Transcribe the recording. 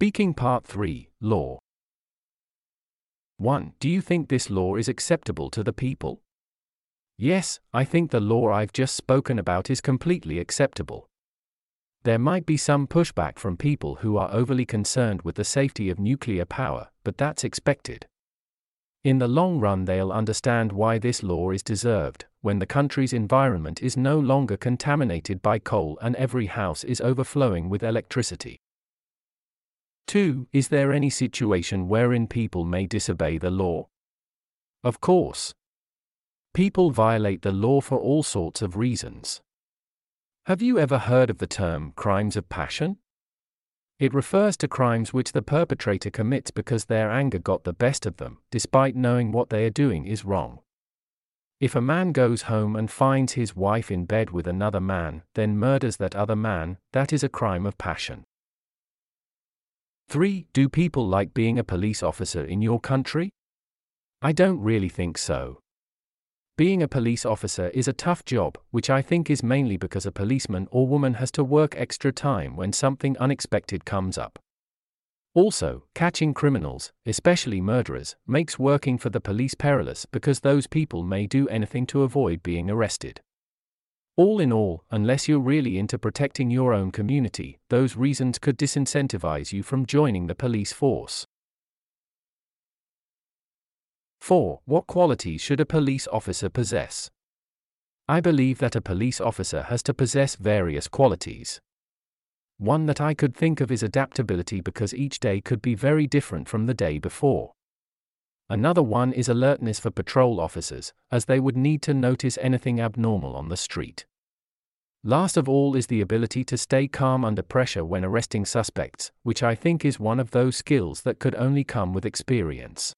Speaking Part 3 Law 1. Do you think this law is acceptable to the people? Yes, I think the law I've just spoken about is completely acceptable. There might be some pushback from people who are overly concerned with the safety of nuclear power, but that's expected. In the long run, they'll understand why this law is deserved, when the country's environment is no longer contaminated by coal and every house is overflowing with electricity. 2. Is there any situation wherein people may disobey the law? Of course. People violate the law for all sorts of reasons. Have you ever heard of the term crimes of passion? It refers to crimes which the perpetrator commits because their anger got the best of them, despite knowing what they are doing is wrong. If a man goes home and finds his wife in bed with another man, then murders that other man, that is a crime of passion. 3. Do people like being a police officer in your country? I don't really think so. Being a police officer is a tough job, which I think is mainly because a policeman or woman has to work extra time when something unexpected comes up. Also, catching criminals, especially murderers, makes working for the police perilous because those people may do anything to avoid being arrested. All in all, unless you're really into protecting your own community, those reasons could disincentivize you from joining the police force. 4. What qualities should a police officer possess? I believe that a police officer has to possess various qualities. One that I could think of is adaptability because each day could be very different from the day before. Another one is alertness for patrol officers, as they would need to notice anything abnormal on the street. Last of all is the ability to stay calm under pressure when arresting suspects, which I think is one of those skills that could only come with experience.